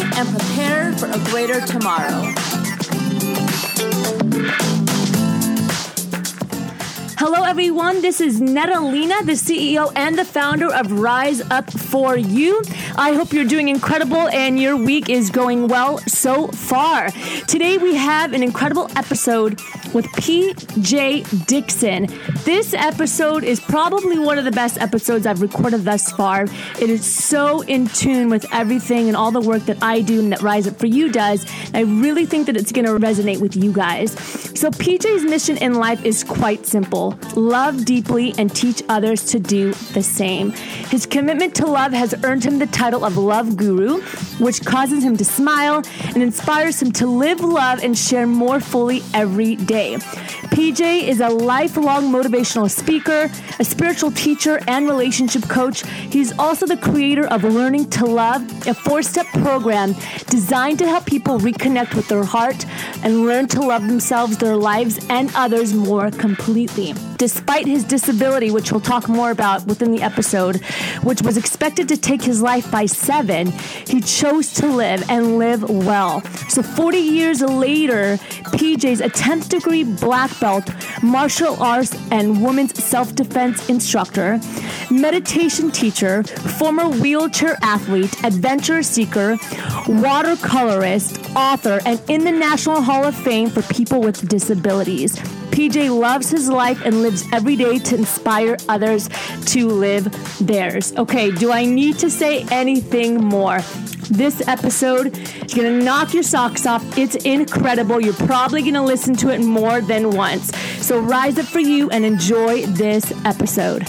and prepare for a greater tomorrow. Hello, everyone. This is Netalina, the CEO and the founder of Rise Up For You. I hope you're doing incredible and your week is going well so far. Today, we have an incredible episode with PJ Dixon. This episode is probably one of the best episodes I've recorded thus far. It is so in tune with everything and all the work that I do and that Rise Up For You does. I really think that it's going to resonate with you guys. So, PJ's mission in life is quite simple love deeply, and teach others to do the same. His commitment to love has earned him the title of Love Guru, which causes him to smile and inspires him to live love and share more fully every day. PJ is a lifelong motivational speaker, a spiritual teacher, and relationship coach. He's also the creator of Learning to Love, a four step program designed to help people reconnect with their heart and learn to love themselves, their lives, and others more completely despite his disability, which we'll talk more about within the episode, which was expected to take his life by seven, he chose to live and live well. So 40 years later, PJ's a 10th degree black belt, martial arts and women's self defense instructor, meditation teacher, former wheelchair athlete, adventure seeker, watercolorist, author, and in the National Hall of Fame for people with disabilities. PJ loves his life and lives every day to inspire others to live theirs. Okay, do I need to say anything more? This episode is going to knock your socks off. It's incredible. You're probably going to listen to it more than once. So rise up for you and enjoy this episode.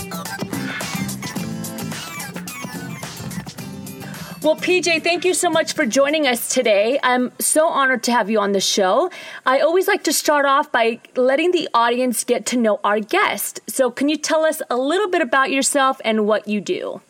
Well, PJ, thank you so much for joining us today. I'm so honored to have you on the show. I always like to start off by letting the audience get to know our guest. So, can you tell us a little bit about yourself and what you do?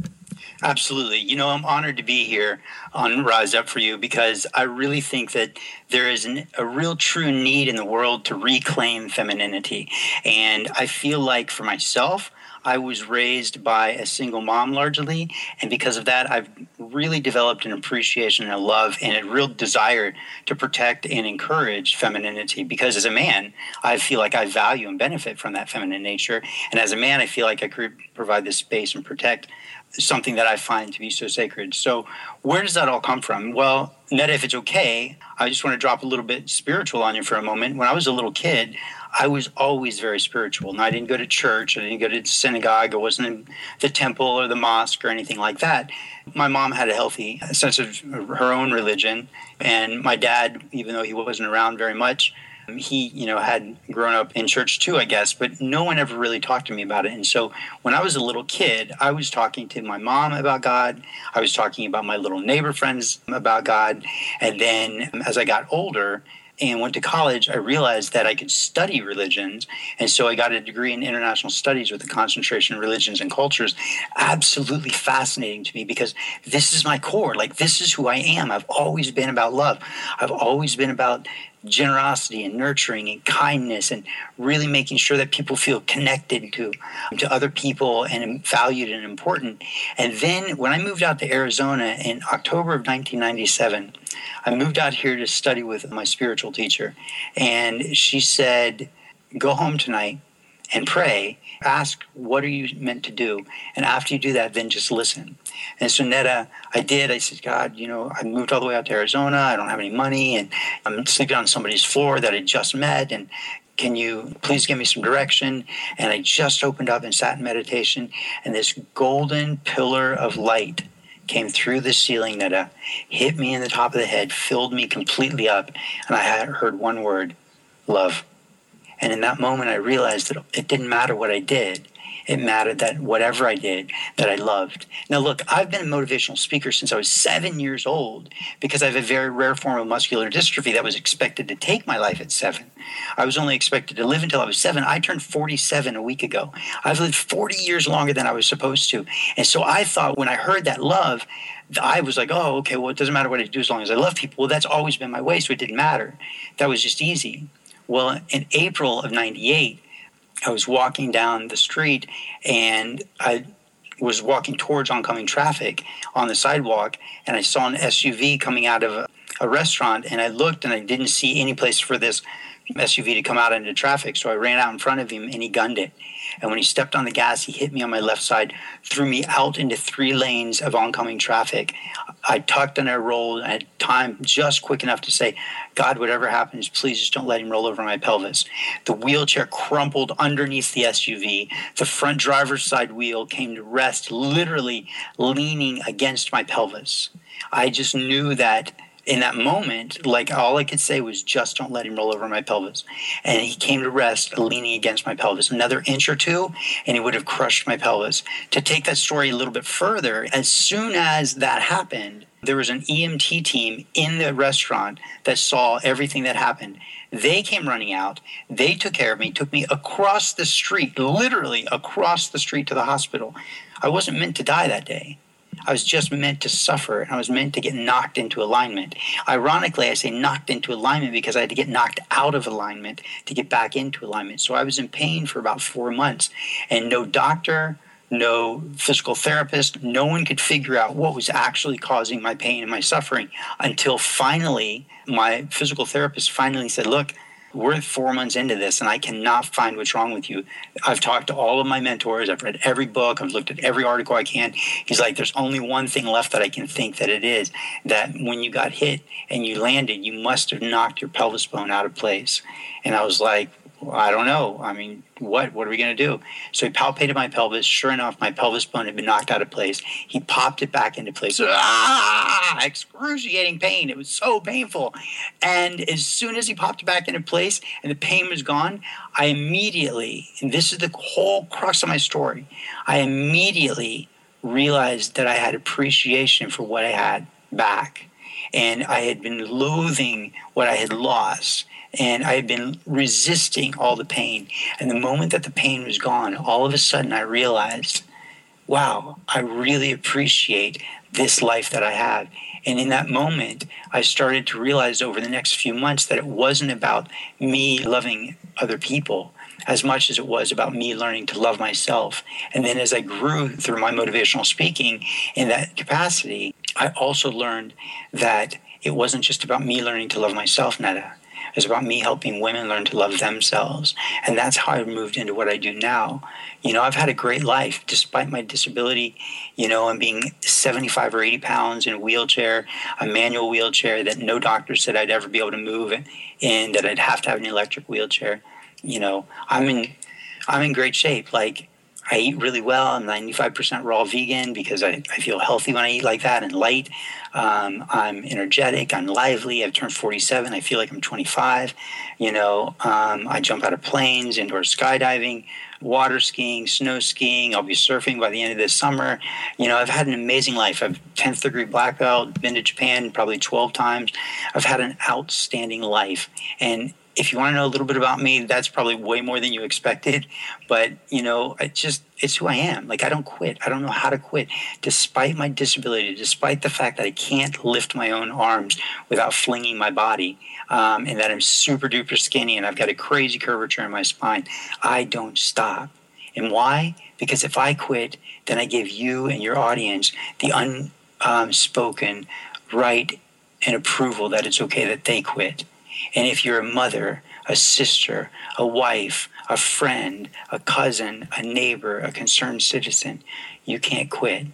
Absolutely. You know, I'm honored to be here on Rise Up for You because I really think that there is an, a real true need in the world to reclaim femininity. And I feel like for myself, I was raised by a single mom largely, and because of that, I've really developed an appreciation and a love and a real desire to protect and encourage femininity. Because as a man, I feel like I value and benefit from that feminine nature, and as a man, I feel like I could provide this space and protect something that I find to be so sacred. So, where does that all come from? Well, Netta, if it's okay, I just want to drop a little bit spiritual on you for a moment. When I was a little kid, I was always very spiritual. And I didn't go to church, I didn't go to synagogue, I wasn't in the temple or the mosque or anything like that. My mom had a healthy sense of her own religion, and my dad, even though he wasn't around very much, he you know had grown up in church too i guess but no one ever really talked to me about it and so when i was a little kid i was talking to my mom about god i was talking about my little neighbor friends about god and then as i got older and went to college, I realized that I could study religions. And so I got a degree in international studies with a concentration in religions and cultures. Absolutely fascinating to me because this is my core. Like, this is who I am. I've always been about love. I've always been about generosity and nurturing and kindness and really making sure that people feel connected to to other people and valued and important. And then when I moved out to Arizona in October of 1997, I moved out here to study with my spiritual teacher. And she said, "Go home tonight and pray. Ask what are you meant to do? And after you do that then just listen and so netta i did. I said god you know i moved all the way out to arizona. I don't have any money and i'm sleeping on somebody's floor that i just met and can you please give me some direction? And i just opened up and sat in meditation and this golden pillar of light came through the ceiling netta hit me in the top of the head filled me completely up and i had heard one word love. And in that moment, I realized that it didn't matter what I did. It mattered that whatever I did, that I loved. Now, look, I've been a motivational speaker since I was seven years old because I have a very rare form of muscular dystrophy that was expected to take my life at seven. I was only expected to live until I was seven. I turned 47 a week ago. I've lived 40 years longer than I was supposed to. And so I thought when I heard that love, I was like, oh, okay, well, it doesn't matter what I do as long as I love people. Well, that's always been my way, so it didn't matter. That was just easy. Well, in April of 98, I was walking down the street and I was walking towards oncoming traffic on the sidewalk and I saw an SUV coming out of a, a restaurant and I looked and I didn't see any place for this SUV to come out into traffic. So I ran out in front of him and he gunned it. And when he stepped on the gas, he hit me on my left side, threw me out into three lanes of oncoming traffic. I tucked and I rolled. I had time just quick enough to say, God, whatever happens, please just don't let him roll over my pelvis. The wheelchair crumpled underneath the SUV. The front driver's side wheel came to rest, literally leaning against my pelvis. I just knew that in that moment, like all I could say was just don't let him roll over my pelvis. And he came to rest leaning against my pelvis. Another inch or two, and he would have crushed my pelvis. To take that story a little bit further, as soon as that happened, there was an EMT team in the restaurant that saw everything that happened. They came running out. They took care of me, took me across the street, literally across the street to the hospital. I wasn't meant to die that day. I was just meant to suffer. And I was meant to get knocked into alignment. Ironically, I say knocked into alignment because I had to get knocked out of alignment to get back into alignment. So I was in pain for about four months, and no doctor, no physical therapist, no one could figure out what was actually causing my pain and my suffering until finally my physical therapist finally said, Look, we're four months into this and I cannot find what's wrong with you. I've talked to all of my mentors. I've read every book. I've looked at every article I can. He's like, there's only one thing left that I can think that it is that when you got hit and you landed, you must have knocked your pelvis bone out of place. And I was like, I don't know. I mean, what? What are we going to do? So he palpated my pelvis. Sure enough, my pelvis bone had been knocked out of place. He popped it back into place. Ah, excruciating pain. It was so painful. And as soon as he popped it back into place and the pain was gone, I immediately, and this is the whole crux of my story, I immediately realized that I had appreciation for what I had back. And I had been loathing what I had lost and I had been resisting all the pain. And the moment that the pain was gone, all of a sudden I realized, wow, I really appreciate this life that I have. And in that moment, I started to realize over the next few months that it wasn't about me loving other people as much as it was about me learning to love myself. And then as I grew through my motivational speaking in that capacity, I also learned that it wasn't just about me learning to love myself, Netta is about me helping women learn to love themselves. And that's how I moved into what I do now. You know, I've had a great life despite my disability, you know, and being 75 or 80 pounds in a wheelchair, a manual wheelchair that no doctor said I'd ever be able to move in, that I'd have to have an electric wheelchair. You know, I'm in I'm in great shape. Like I eat really well. I'm 95% raw vegan because I, I feel healthy when I eat like that and light. Um, I'm energetic. I'm lively. I've turned 47. I feel like I'm 25. You know, um, I jump out of planes, indoor skydiving, water skiing, snow skiing. I'll be surfing by the end of this summer. You know, I've had an amazing life. I've 10th degree black belt, been to Japan probably 12 times. I've had an outstanding life. And if you want to know a little bit about me, that's probably way more than you expected. But you know, I just it's who I am. Like I don't quit. I don't know how to quit, despite my disability, despite the fact that I can't lift my own arms without flinging my body, um, and that I'm super duper skinny and I've got a crazy curvature in my spine. I don't stop. And why? Because if I quit, then I give you and your audience the unspoken right and approval that it's okay that they quit. And if you're a mother, a sister, a wife, a friend, a cousin, a neighbor, a concerned citizen, you can't quit.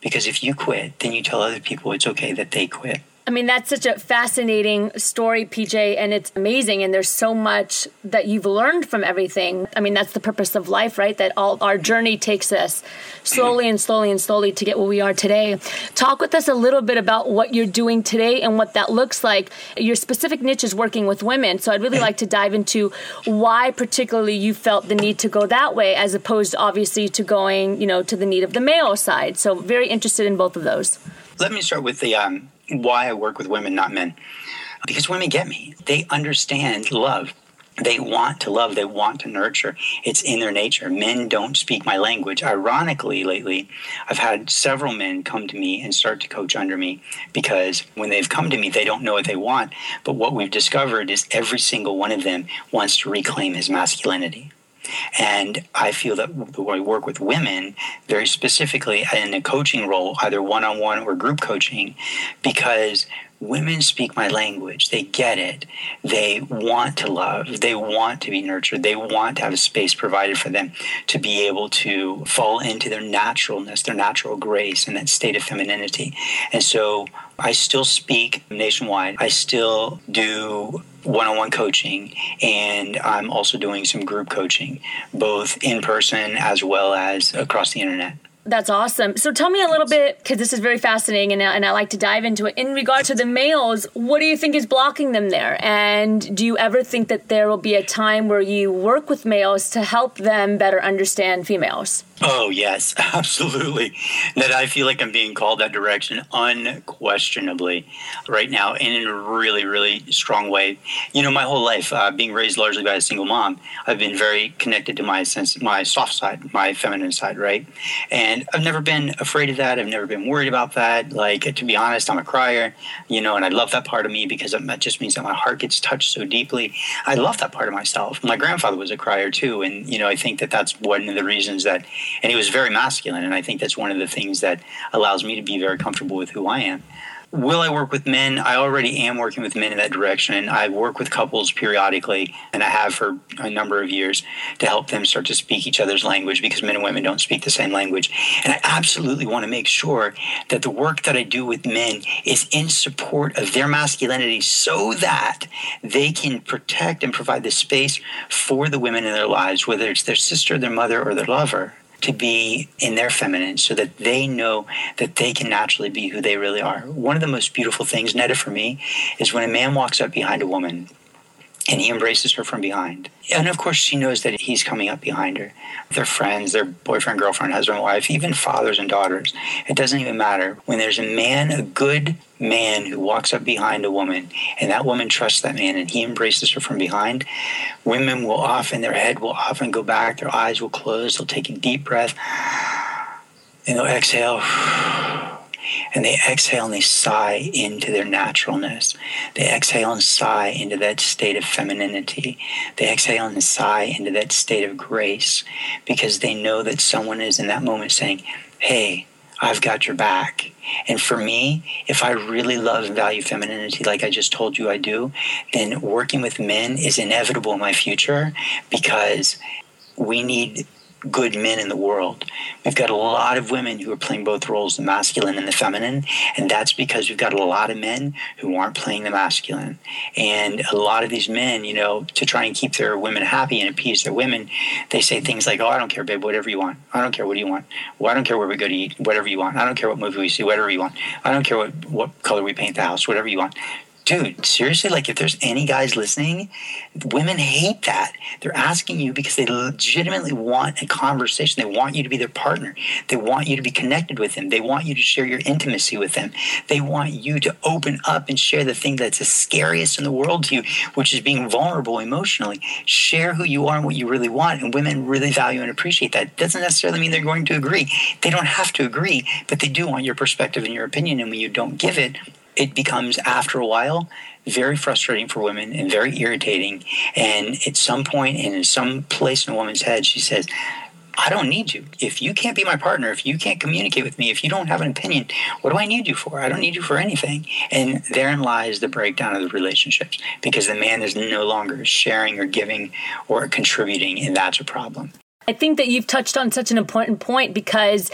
Because if you quit, then you tell other people it's okay that they quit. I mean, that's such a fascinating story, PJ, and it's amazing. And there's so much that you've learned from everything. I mean, that's the purpose of life, right? That all our journey takes us slowly and slowly and slowly to get where we are today. Talk with us a little bit about what you're doing today and what that looks like. Your specific niche is working with women. So I'd really like to dive into why, particularly, you felt the need to go that way as opposed, obviously, to going, you know, to the need of the male side. So very interested in both of those. Let me start with the um, why I work with women, not men. Because women get me. They understand love. They want to love, they want to nurture. It's in their nature. Men don't speak my language. Ironically, lately, I've had several men come to me and start to coach under me because when they've come to me, they don't know what they want. But what we've discovered is every single one of them wants to reclaim his masculinity. And I feel that when I work with women, very specifically in a coaching role, either one on one or group coaching, because women speak my language. They get it. They want to love. They want to be nurtured. They want to have a space provided for them to be able to fall into their naturalness, their natural grace, and that state of femininity. And so I still speak nationwide. I still do one on one coaching, and I'm also doing some group coaching, both in person as well as across the internet. That's awesome. So tell me a little bit, because this is very fascinating and, and I like to dive into it. In regard to the males, what do you think is blocking them there? And do you ever think that there will be a time where you work with males to help them better understand females? Oh, yes, absolutely. That I feel like I'm being called that direction unquestionably right now and in a really, really strong way. You know, my whole life, uh, being raised largely by a single mom, I've been very connected to my sense, my soft side, my feminine side, right? And I've never been afraid of that. I've never been worried about that. Like, to be honest, I'm a crier, you know, and I love that part of me because that just means that my heart gets touched so deeply. I love that part of myself. My grandfather was a crier too. And, you know, I think that that's one of the reasons that and he was very masculine. And I think that's one of the things that allows me to be very comfortable with who I am. Will I work with men? I already am working with men in that direction. And I work with couples periodically, and I have for a number of years to help them start to speak each other's language because men and women don't speak the same language. And I absolutely want to make sure that the work that I do with men is in support of their masculinity so that they can protect and provide the space for the women in their lives, whether it's their sister, their mother, or their lover to be in their feminine so that they know that they can naturally be who they really are. One of the most beautiful things, Netta, for me, is when a man walks up behind a woman and he embraces her from behind. And of course, she knows that he's coming up behind her. Their friends, their boyfriend, girlfriend, husband, wife, even fathers and daughters. It doesn't even matter. When there's a man, a good man who walks up behind a woman, and that woman trusts that man and he embraces her from behind, women will often, their head will often go back, their eyes will close, they'll take a deep breath, and they'll exhale and they exhale and they sigh into their naturalness. They exhale and sigh into that state of femininity. They exhale and sigh into that state of grace because they know that someone is in that moment saying, Hey, I've got your back. And for me, if I really love and value femininity like I just told you I do, then working with men is inevitable in my future because we need good men in the world. We've got a lot of women who are playing both roles, the masculine and the feminine, and that's because we've got a lot of men who aren't playing the masculine. And a lot of these men, you know, to try and keep their women happy and appease their women, they say things like, "Oh, I don't care, babe, whatever you want. I don't care what do you want. Well, I don't care where we go to eat, whatever you want. I don't care what movie we see, whatever you want. I don't care what what color we paint the house, whatever you want." Dude, seriously, like if there's any guys listening, women hate that. They're asking you because they legitimately want a conversation. They want you to be their partner. They want you to be connected with them. They want you to share your intimacy with them. They want you to open up and share the thing that's the scariest in the world to you, which is being vulnerable emotionally. Share who you are and what you really want. And women really value and appreciate that. Doesn't necessarily mean they're going to agree. They don't have to agree, but they do want your perspective and your opinion. And when you don't give it, it becomes after a while very frustrating for women and very irritating. And at some point and in some place in a woman's head, she says, I don't need you. If you can't be my partner, if you can't communicate with me, if you don't have an opinion, what do I need you for? I don't need you for anything. And therein lies the breakdown of the relationships because the man is no longer sharing or giving or contributing, and that's a problem. I think that you've touched on such an important point because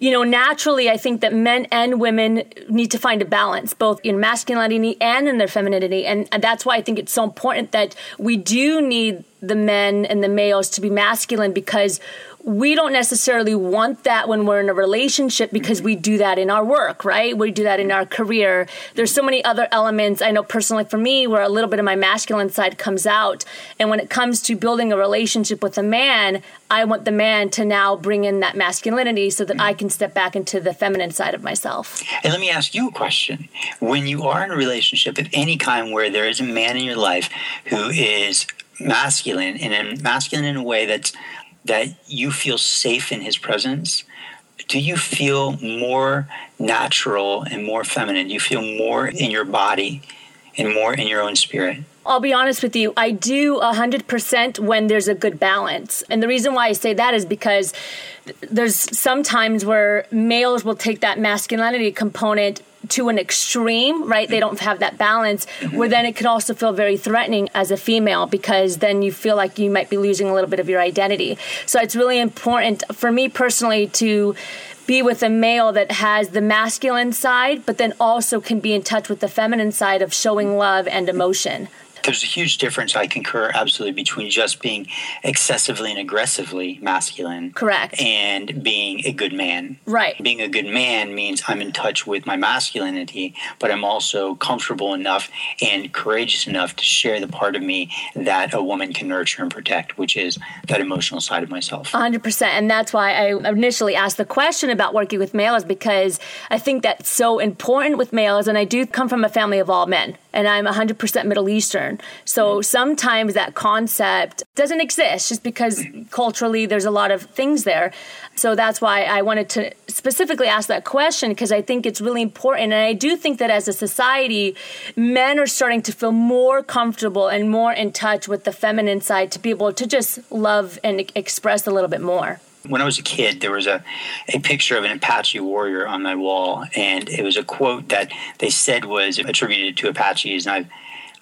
you know, naturally, I think that men and women need to find a balance, both in masculinity and in their femininity. And that's why I think it's so important that we do need the men and the males to be masculine because we don't necessarily want that when we're in a relationship because we do that in our work, right? We do that in our career. There's so many other elements. I know personally for me where a little bit of my masculine side comes out. And when it comes to building a relationship with a man, I want the man to now bring in that masculinity so that I can step back into the feminine side of myself. And let me ask you a question. When you are in a relationship of any kind where there is a man in your life who is masculine and masculine in a way that's that you feel safe in his presence, do you feel more natural and more feminine? Do you feel more in your body and more in your own spirit? I'll be honest with you, I do 100% when there's a good balance. And the reason why I say that is because there's sometimes where males will take that masculinity component to an extreme, right? They don't have that balance, where then it can also feel very threatening as a female because then you feel like you might be losing a little bit of your identity. So it's really important for me personally to be with a male that has the masculine side, but then also can be in touch with the feminine side of showing love and emotion there's a huge difference. I concur absolutely between just being excessively and aggressively masculine, correct, and being a good man. Right. Being a good man means I'm in touch with my masculinity, but I'm also comfortable enough and courageous enough to share the part of me that a woman can nurture and protect, which is that emotional side of myself. 100%. And that's why I initially asked the question about working with males because I think that's so important with males. And I do come from a family of all men and I'm 100% Middle Eastern. So sometimes that concept doesn't exist just because culturally there's a lot of things there. So that's why I wanted to specifically ask that question because I think it's really important. And I do think that as a society, men are starting to feel more comfortable and more in touch with the feminine side to be able to just love and express a little bit more when I was a kid, there was a, a picture of an Apache warrior on my wall, and it was a quote that they said was attributed to Apaches. And I've,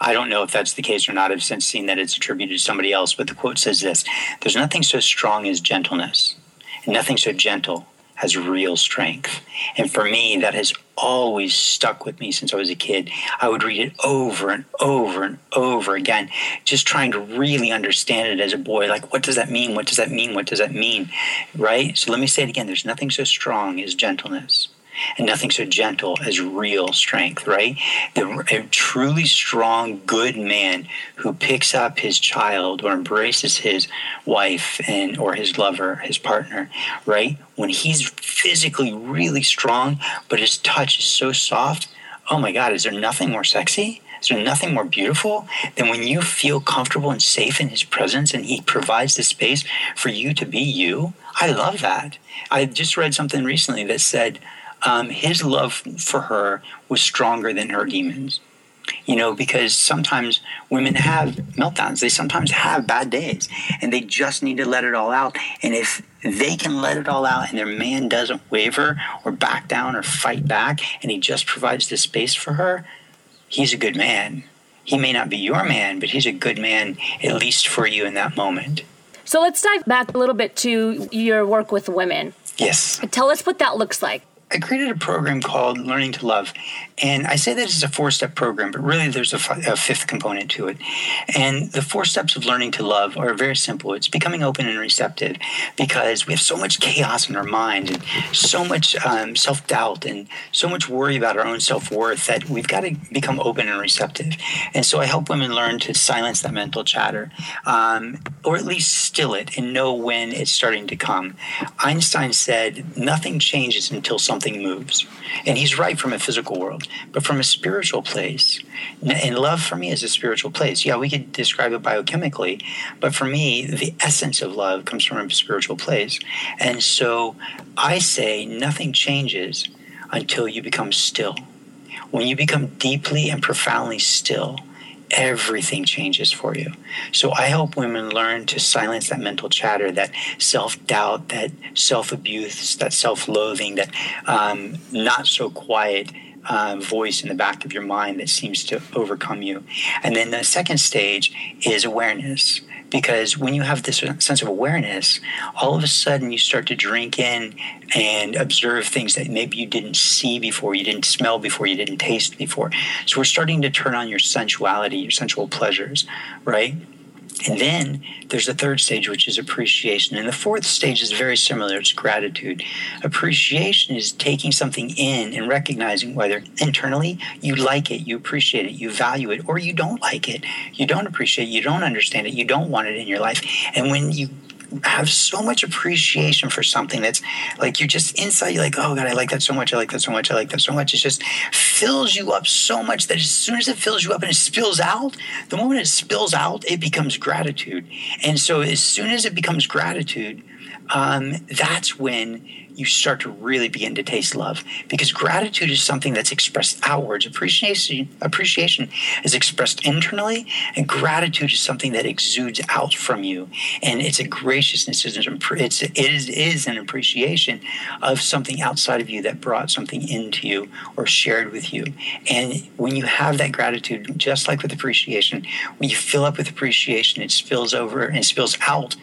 I don't know if that's the case or not. I've since seen that it's attributed to somebody else, but the quote says this There's nothing so strong as gentleness, and nothing so gentle has real strength. And for me, that has always stuck with me since I was a kid. I would read it over and over and over again, just trying to really understand it as a boy. Like, what does that mean? What does that mean? What does that mean? Right? So let me say it again there's nothing so strong as gentleness and nothing so gentle as real strength, right? The, a truly strong, good man who picks up his child or embraces his wife and or his lover, his partner, right? When he's physically really strong, but his touch is so soft, oh my God, is there nothing more sexy? Is there nothing more beautiful than when you feel comfortable and safe in his presence and he provides the space for you to be you? I love that. I just read something recently that said um, his love for her was stronger than her demons. You know, because sometimes women have meltdowns. They sometimes have bad days and they just need to let it all out. And if they can let it all out and their man doesn't waver or back down or fight back and he just provides the space for her, he's a good man. He may not be your man, but he's a good man, at least for you in that moment. So let's dive back a little bit to your work with women. Yes. Tell us what that looks like. I created a program called Learning to Love. And I say that it's a four step program, but really there's a, f- a fifth component to it. And the four steps of learning to love are very simple it's becoming open and receptive because we have so much chaos in our mind and so much um, self doubt and so much worry about our own self worth that we've got to become open and receptive. And so I help women learn to silence that mental chatter um, or at least still it and know when it's starting to come. Einstein said, Nothing changes until something something moves. And he's right from a physical world, but from a spiritual place. And love for me is a spiritual place. Yeah, we could describe it biochemically, but for me, the essence of love comes from a spiritual place. And so I say nothing changes until you become still. When you become deeply and profoundly still, everything changes for you. So I help women learn to silence that mental chatter, that self doubt, that self abuse, that self loathing, that um, not so quiet. Uh, voice in the back of your mind that seems to overcome you. And then the second stage is awareness because when you have this sense of awareness, all of a sudden you start to drink in and observe things that maybe you didn't see before, you didn't smell before, you didn't taste before. So we're starting to turn on your sensuality, your sensual pleasures, right? And then there's a third stage, which is appreciation. And the fourth stage is very similar it's gratitude. Appreciation is taking something in and recognizing whether internally you like it, you appreciate it, you value it, or you don't like it, you don't appreciate it, you don't understand it, you don't want it in your life. And when you have so much appreciation for something that's like you're just inside you're like oh god i like that so much i like that so much i like that so much. It just fills you up so much that as soon as it fills you up and it spills out the moment it spills out it becomes gratitude. And so as soon as it becomes gratitude um, that's when you start to really begin to taste love because gratitude is something that's expressed outwards. Appreciation appreciation is expressed internally and gratitude is something that exudes out from you. And it's a graciousness it's it is, is an appreciation of something outside of you that brought something into you or shared with you. And when you have that gratitude just like with appreciation when you fill up with appreciation it spills over and spills out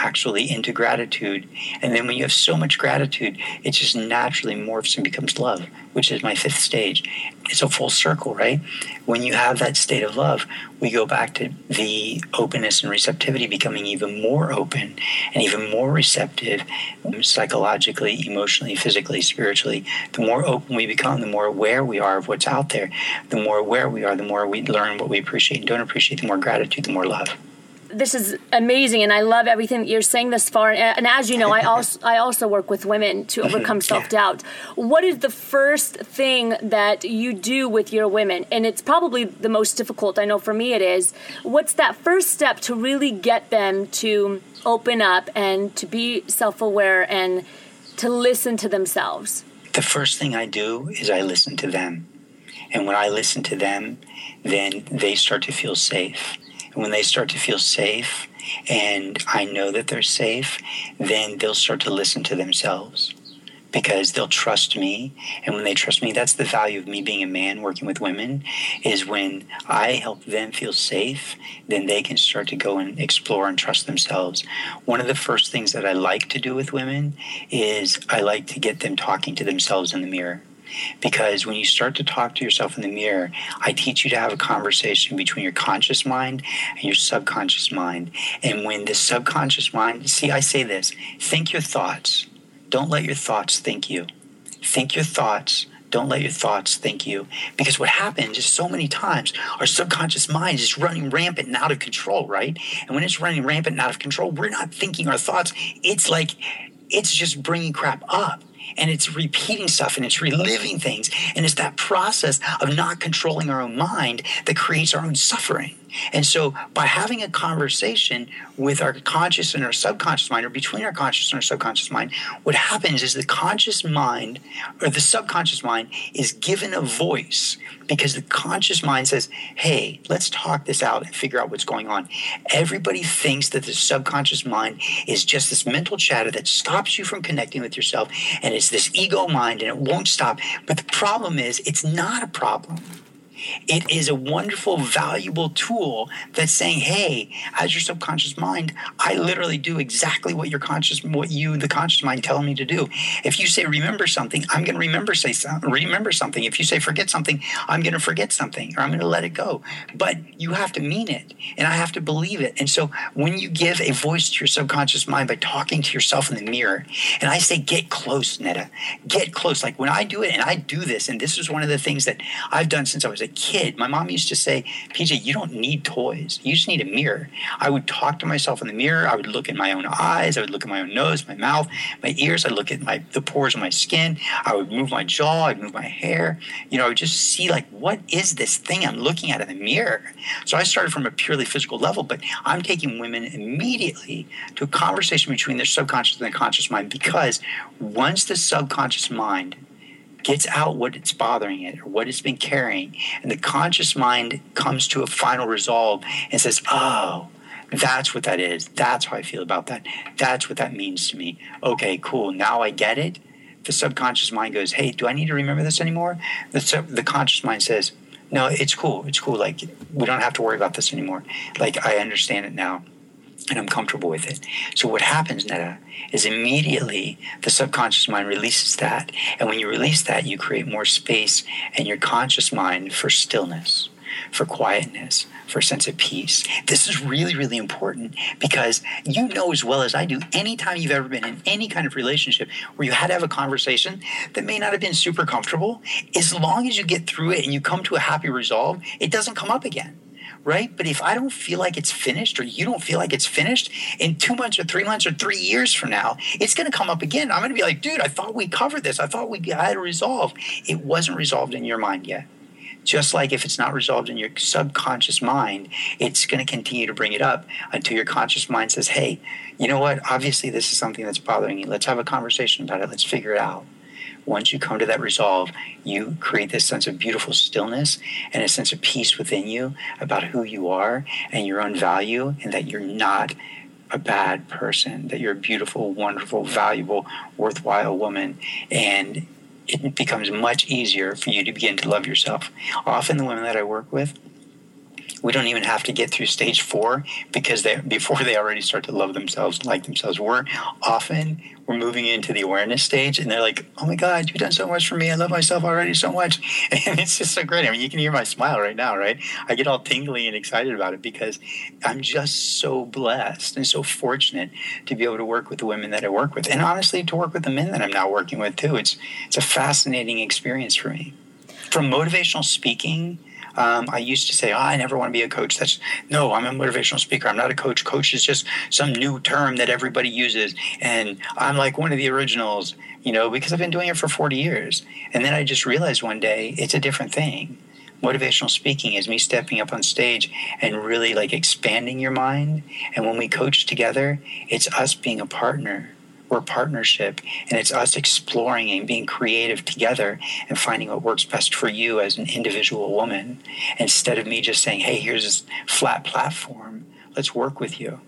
actually into gratitude. And then when you have so much gratitude, it just naturally morphs and becomes love, which is my fifth stage. It's a full circle, right? When you have that state of love, we go back to the openness and receptivity becoming even more open and even more receptive um, psychologically, emotionally, physically, spiritually. The more open we become, the more aware we are of what's out there. The more aware we are, the more we learn what we appreciate and don't appreciate, the more gratitude, the more love this is amazing, and I love everything that you're saying thus far. And, as you know, I also I also work with women to mm-hmm. overcome self doubt. What is the first thing that you do with your women? And it's probably the most difficult. I know for me it is. What's that first step to really get them to open up and to be self aware and to listen to themselves? The first thing I do is I listen to them. And when I listen to them, then they start to feel safe and when they start to feel safe and I know that they're safe, then they'll start to listen to themselves because they'll trust me. And when they trust me that's the value of me being a man working with women is when i help them feel safe then they can start to go and explore and trust themselves. One of the first things that i like to do with women is i like to get them talking to themselves in the mirror because when you start to talk to yourself in the mirror, I teach you to have a conversation between your conscious mind and your subconscious mind. And when the subconscious mind, see, I say this think your thoughts. Don't let your thoughts think you. Think your thoughts. Don't let your thoughts think you. Because what happens is so many times our subconscious mind is running rampant and out of control, right? And when it's running rampant and out of control, we're not thinking our thoughts. It's like, it's just bringing crap up and it's repeating stuff and it's reliving things. And it's that process of not controlling our own mind that creates our own suffering. And so, by having a conversation with our conscious and our subconscious mind, or between our conscious and our subconscious mind, what happens is the conscious mind or the subconscious mind is given a voice because the conscious mind says, Hey, let's talk this out and figure out what's going on. Everybody thinks that the subconscious mind is just this mental chatter that stops you from connecting with yourself, and it's this ego mind and it won't stop. But the problem is, it's not a problem. It is a wonderful, valuable tool that's saying, hey, as your subconscious mind, I literally do exactly what your conscious, what you, the conscious mind, telling me to do. If you say remember something, I'm going to remember say remember something. If you say forget something, I'm going to forget something, or I'm going to let it go. But you have to mean it, and I have to believe it. And so when you give a voice to your subconscious mind by talking to yourself in the mirror, and I say get close, Netta, get close. Like when I do it, and I do this, and this is one of the things that I've done since I was a kid, my mom used to say, PJ, you don't need toys. You just need a mirror. I would talk to myself in the mirror. I would look in my own eyes. I would look at my own nose, my mouth, my ears. I'd look at my the pores of my skin. I would move my jaw. I'd move my hair. You know, I would just see like, what is this thing I'm looking at in the mirror? So I started from a purely physical level, but I'm taking women immediately to a conversation between their subconscious and their conscious mind because once the subconscious mind gets out what it's bothering it or what it's been carrying, and the conscious mind comes to a final resolve and says, Oh, that's what that is. That's how I feel about that. That's what that means to me. Okay, cool. Now I get it. The subconscious mind goes, Hey, do I need to remember this anymore? The, sub- the conscious mind says, No, it's cool. It's cool. Like, we don't have to worry about this anymore. Like, I understand it now. And I'm comfortable with it. So what happens, Netta, is immediately the subconscious mind releases that. And when you release that, you create more space in your conscious mind for stillness, for quietness, for a sense of peace. This is really, really important because you know as well as I do, anytime you've ever been in any kind of relationship where you had to have a conversation that may not have been super comfortable, as long as you get through it and you come to a happy resolve, it doesn't come up again right? But if I don't feel like it's finished or you don't feel like it's finished in two months or three months or three years from now, it's going to come up again. I'm going to be like, dude, I thought we covered this. I thought we had a resolve. It wasn't resolved in your mind yet. Just like if it's not resolved in your subconscious mind, it's going to continue to bring it up until your conscious mind says, hey, you know what? Obviously, this is something that's bothering you. Let's have a conversation about it. Let's figure it out once you come to that resolve, you create this sense of beautiful stillness and a sense of peace within you about who you are and your own value, and that you're not a bad person, that you're a beautiful, wonderful, valuable, worthwhile woman. And it becomes much easier for you to begin to love yourself. Often, the women that I work with, we don't even have to get through stage four because they before they already start to love themselves like themselves we're often we're moving into the awareness stage and they're like oh my god you've done so much for me. I love myself already so much. And it's just so great. I mean you can hear my smile right now right? I get all tingly and excited about it because i'm just so blessed and so fortunate to be able to work with the women that i work with and honestly to work with the men that i'm now working with too. It's it's a fascinating experience for me. From motivational speaking um, I used to say, oh, I never want to be a coach. That's no, I'm a motivational speaker. I'm not a coach. Coach is just some new term that everybody uses. And I'm like one of the originals, you know, because I've been doing it for 40 years. And then I just realized one day it's a different thing. Motivational speaking is me stepping up on stage and really like expanding your mind. And when we coach together, it's us being a partner we're partnership and it's us exploring and being creative together and finding what works best for you as an individual woman. Instead of me just saying hey here's this flat platform. Let's work with you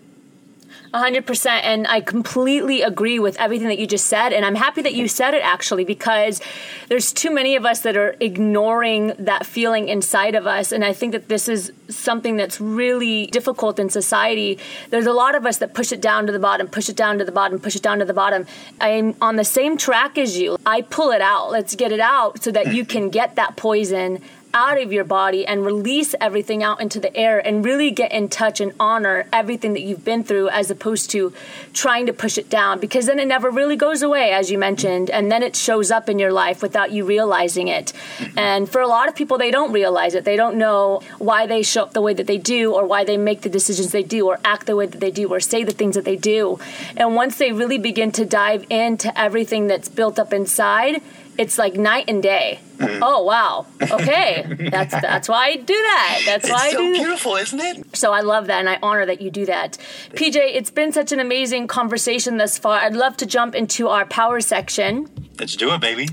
100% and I completely agree with everything that you just said and I'm happy that you said it actually because there's too many of us that are ignoring that feeling inside of us and I think that this is something that's really difficult in society. There's a lot of us that push it down to the bottom, push it down to the bottom, push it down to the bottom. I'm on the same track as you. I pull it out. Let's get it out so that you can get that poison out of your body and release everything out into the air and really get in touch and honor everything that you've been through as opposed to trying to push it down because then it never really goes away as you mentioned and then it shows up in your life without you realizing it. And for a lot of people they don't realize it. They don't know why they show up the way that they do or why they make the decisions they do or act the way that they do or say the things that they do. And once they really begin to dive into everything that's built up inside it's like night and day. Mm. Oh wow. Okay. that's that's why I do that. That's why it's I do so beautiful, isn't it? So I love that and I honor that you do that. PJ, it's been such an amazing conversation thus far. I'd love to jump into our power section. Let's do it, baby.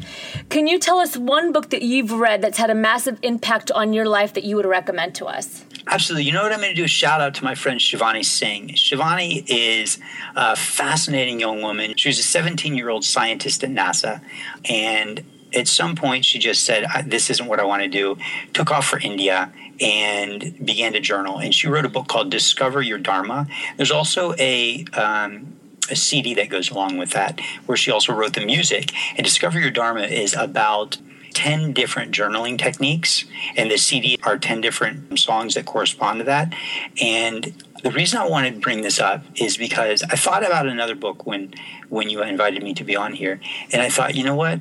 Can you tell us one book that you've read that's had a massive impact on your life that you would recommend to us? Absolutely. You know what I'm going to do? A shout out to my friend Shivani Singh. Shivani is a fascinating young woman. She was a 17 year old scientist at NASA. And at some point, she just said, This isn't what I want to do. Took off for India and began to journal. And she wrote a book called Discover Your Dharma. There's also a. Um, a CD that goes along with that, where she also wrote the music. And Discover Your Dharma is about 10 different journaling techniques, and the CD are 10 different songs that correspond to that. And the reason I wanted to bring this up is because I thought about another book when when you invited me to be on here, and I thought, you know what?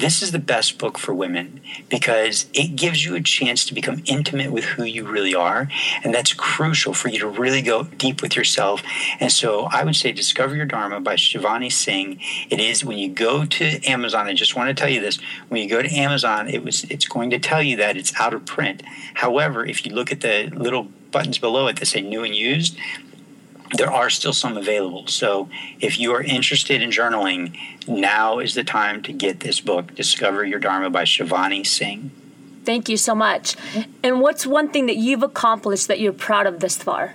This is the best book for women because it gives you a chance to become intimate with who you really are. And that's crucial for you to really go deep with yourself. And so I would say Discover Your Dharma by Shivani Singh. It is when you go to Amazon, I just want to tell you this. When you go to Amazon, it was it's going to tell you that it's out of print. However, if you look at the little buttons below it that say new and used, there are still some available. So if you are interested in journaling, now is the time to get this book, Discover Your Dharma by Shivani Singh. Thank you so much. And what's one thing that you've accomplished that you're proud of this far?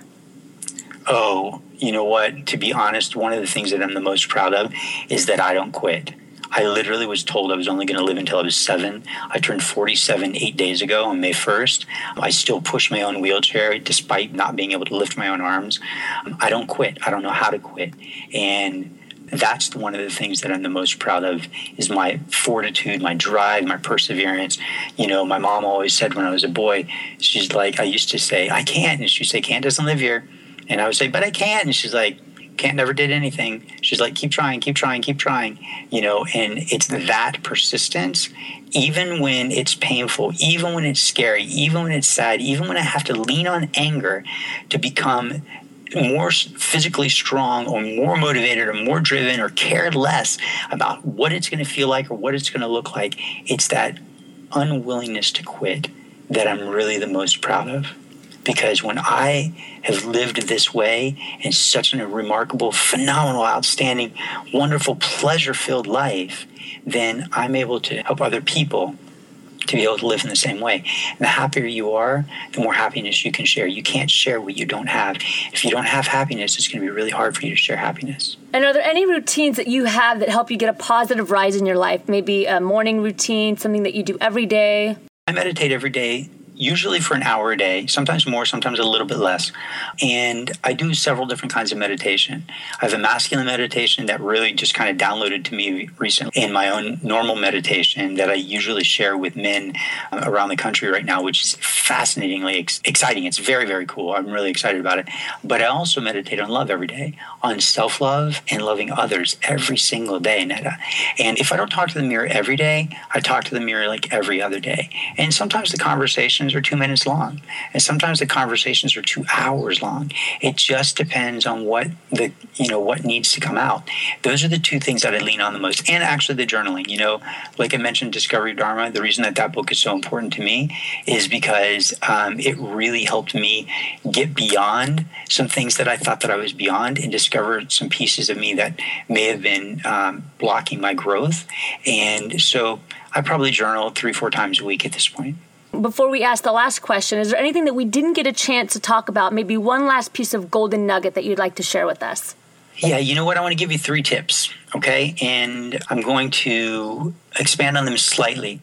Oh, you know what? To be honest, one of the things that I'm the most proud of is that I don't quit. I literally was told I was only going to live until I was seven. I turned 47 eight days ago on May 1st. I still push my own wheelchair despite not being able to lift my own arms. I don't quit. I don't know how to quit. And that's one of the things that I'm the most proud of is my fortitude, my drive, my perseverance. You know, my mom always said when I was a boy, she's like, I used to say, I can't. And she'd say, Can't doesn't live here. And I would say, But I can't. And she's like, can't never did anything. She's like, keep trying, keep trying, keep trying, you know, and it's that persistence, even when it's painful, even when it's scary, even when it's sad, even when I have to lean on anger to become more physically strong or more motivated or more driven or care less about what it's going to feel like or what it's going to look like. It's that unwillingness to quit that I'm really the most proud of because when I have lived this way in such a remarkable, phenomenal, outstanding, wonderful, pleasure filled life, then I'm able to help other people to be able to live in the same way. And the happier you are, the more happiness you can share. You can't share what you don't have. If you don't have happiness, it's going to be really hard for you to share happiness. And are there any routines that you have that help you get a positive rise in your life? Maybe a morning routine, something that you do every day? I meditate every day usually for an hour a day, sometimes more, sometimes a little bit less. And I do several different kinds of meditation. I have a masculine meditation that really just kind of downloaded to me recently in my own normal meditation that I usually share with men uh, around the country right now, which is fascinatingly ex- exciting. It's very, very cool. I'm really excited about it. But I also meditate on love every day, on self love and loving others every single day, Netta. And if I don't talk to the mirror every day, I talk to the mirror like every other day. And sometimes the conversation conversations are two minutes long, and sometimes the conversations are two hours long. It just depends on what the you know what needs to come out. Those are the two things that I lean on the most, and actually the journaling. You know, like I mentioned, Discovery Dharma. The reason that that book is so important to me is because um, it really helped me get beyond some things that I thought that I was beyond, and discover some pieces of me that may have been um, blocking my growth. And so I probably journal three, four times a week at this point before we ask the last question, is there anything that we didn't get a chance to talk about? Maybe one last piece of golden nugget that you'd like to share with us? Yeah, you know what? I want to give you three tips, okay? And I'm going to expand on them slightly.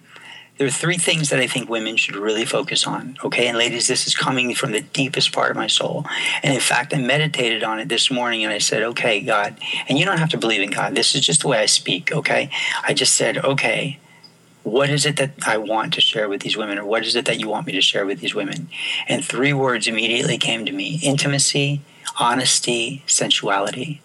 There are three things that I think women should really focus on, okay? And ladies, this is coming from the deepest part of my soul. And in fact, I meditated on it this morning and I said, okay, God, and you don't have to believe in God. This is just the way I speak, okay? I just said, okay, what is it that I want to share with these women, or what is it that you want me to share with these women? And three words immediately came to me intimacy, honesty, sensuality.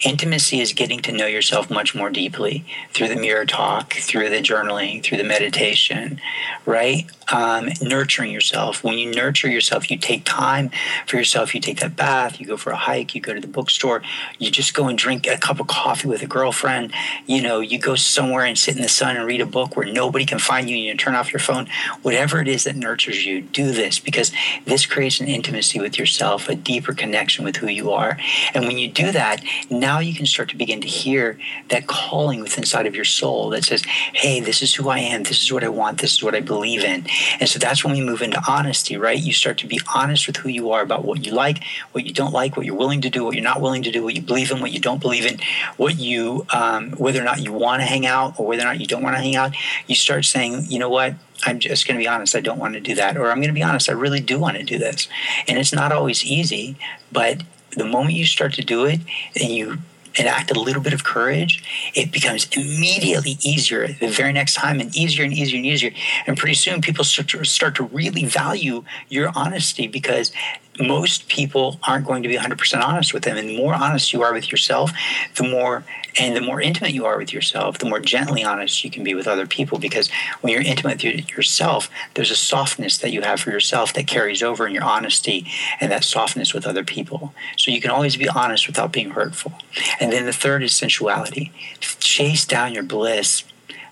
Intimacy is getting to know yourself much more deeply through the mirror talk, through the journaling, through the meditation, right? Um, nurturing yourself. When you nurture yourself, you take time for yourself. You take that bath, you go for a hike, you go to the bookstore, you just go and drink a cup of coffee with a girlfriend. You know, you go somewhere and sit in the sun and read a book where nobody can find you. And you turn off your phone. Whatever it is that nurtures you, do this because this creates an intimacy with yourself, a deeper connection with who you are. And when you do that, now you can start to begin to hear that calling inside of your soul that says, hey, this is who I am, this is what I want, this is what I believe in. And so that's when we move into honesty, right? You start to be honest with who you are about what you like, what you don't like, what you're willing to do, what you're not willing to do, what you believe in, what you don't believe in, what you, um, whether or not you want to hang out or whether or not you don't want to hang out. You start saying, you know what? I'm just going to be honest, I don't want to do that. Or I'm going to be honest, I really do want to do this. And it's not always easy, but the moment you start to do it and you enact a little bit of courage, it becomes immediately easier the very next time and easier and easier and easier. And pretty soon people start to, start to really value your honesty because most people aren't going to be 100% honest with them. And the more honest you are with yourself, the more and the more intimate you are with yourself, the more gently honest you can be with other people. Because when you're intimate with yourself, there's a softness that you have for yourself that carries over in your honesty and that softness with other people. So you can always be honest without being hurtful. And then the third is sensuality. Chase down your bliss.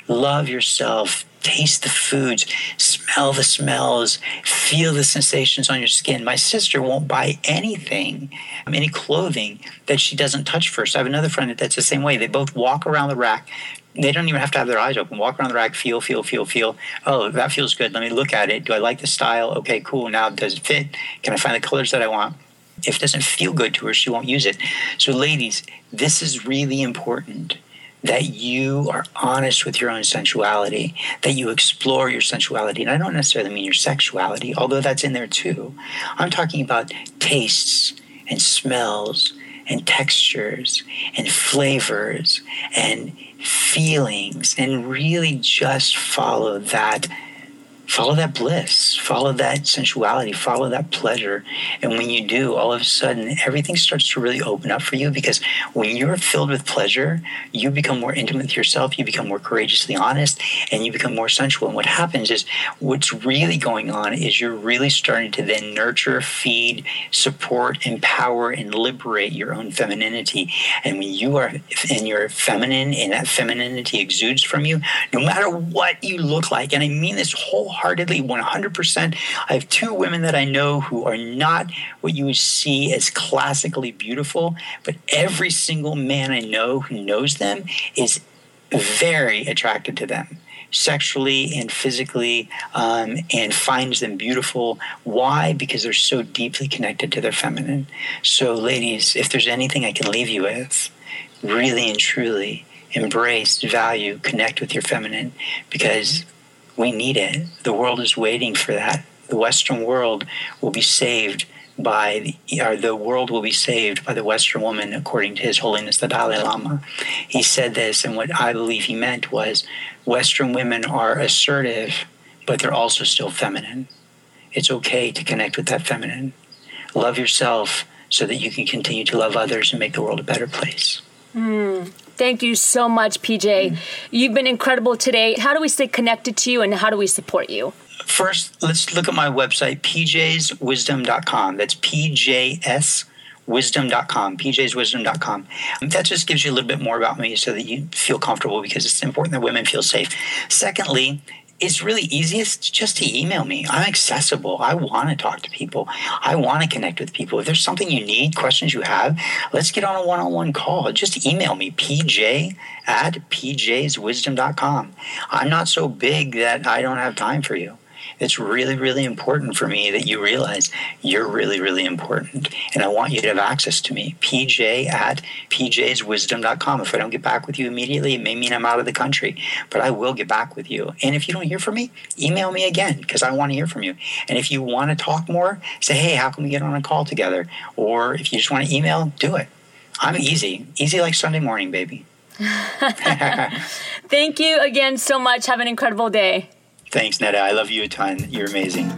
Love yourself taste the foods, smell the smells, feel the sensations on your skin. My sister won't buy anything, any clothing that she doesn't touch first. I have another friend that's the same way. They both walk around the rack. They don't even have to have their eyes open. Walk around the rack, feel, feel, feel, feel. Oh, that feels good. Let me look at it. Do I like the style? Okay, cool. Now, does it fit? Can I find the colors that I want? If it doesn't feel good to her, she won't use it. So, ladies, this is really important that you are honest with your own sensuality, that you explore your sensuality. And I don't necessarily mean your sexuality, although that's in there too. I'm talking about tastes and smells and textures and flavors and feelings and really just follow that follow that bliss, follow that sensuality, follow that pleasure. And when you do, all of a sudden, everything starts to really open up for you because when you're filled with pleasure, you become more intimate with yourself, you become more courageously honest, and you become more sensual. And what happens is what's really going on is you're really starting to then nurture, feed, support, empower, and liberate your own femininity. And when you are and you're feminine and that femininity exudes from you, no matter what you look like, and I mean this whole wholeheartedly, 100%. I have two women that I know who are not what you would see as classically beautiful, but every single man I know who knows them is very attracted to them sexually and physically um, and finds them beautiful. Why? Because they're so deeply connected to their feminine. So, ladies, if there's anything I can leave you with, really and truly embrace, value, connect with your feminine because we need it. The world is waiting for that. The Western world will be saved by the, or the world will be saved by the Western woman, according to His Holiness the Dalai Lama. He said this, and what I believe he meant was Western women are assertive, but they're also still feminine. It's okay to connect with that feminine. Love yourself so that you can continue to love others and make the world a better place. Mm. Thank you so much, PJ. You've been incredible today. How do we stay connected to you and how do we support you? First, let's look at my website, pjswisdom.com. That's PJS wisdom.com, pjswisdom.com. That just gives you a little bit more about me so that you feel comfortable because it's important that women feel safe. Secondly, it's really easiest just to email me. I'm accessible. I want to talk to people. I want to connect with people. If there's something you need, questions you have, let's get on a one on one call. Just email me, pj at pjswisdom.com. I'm not so big that I don't have time for you it's really, really important for me that you realize you're really, really important. And I want you to have access to me. PJ at pjswisdom.com. If I don't get back with you immediately, it may mean I'm out of the country, but I will get back with you. And if you don't hear from me, email me again because I want to hear from you. And if you want to talk more, say, hey, how can we get on a call together? Or if you just want to email, do it. I'm easy, easy like Sunday morning, baby. Thank you again so much. Have an incredible day. Thanks, Netta. I love you a ton. You're amazing.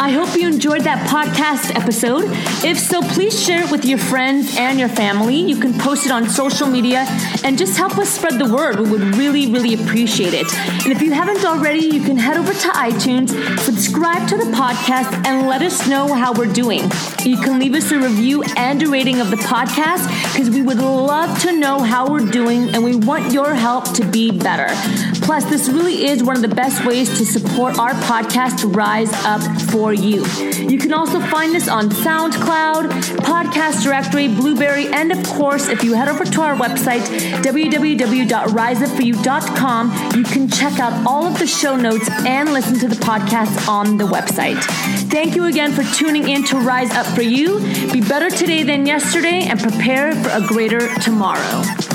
I hope you enjoyed that podcast episode. If so, please share it with your friends and your family. You can post it on social media and just help us spread the word. We would really, really appreciate it. And if you haven't already, you can head over to iTunes, subscribe to the podcast, and let us know how we're doing. You can leave us a review and a rating of the podcast because we would love to know how we're doing and we want your help to be better. Plus, this really is one of the best ways to support our podcast rise up for you. You can also find us on SoundCloud, Podcast Directory, Blubrry, and of course, if you head over to our website, www.riseupforyou.com, you can check out all of the show notes and listen to the podcast on the website. Thank you again for tuning in to Rise Up for You. Be better today than yesterday and prepare for a greater tomorrow.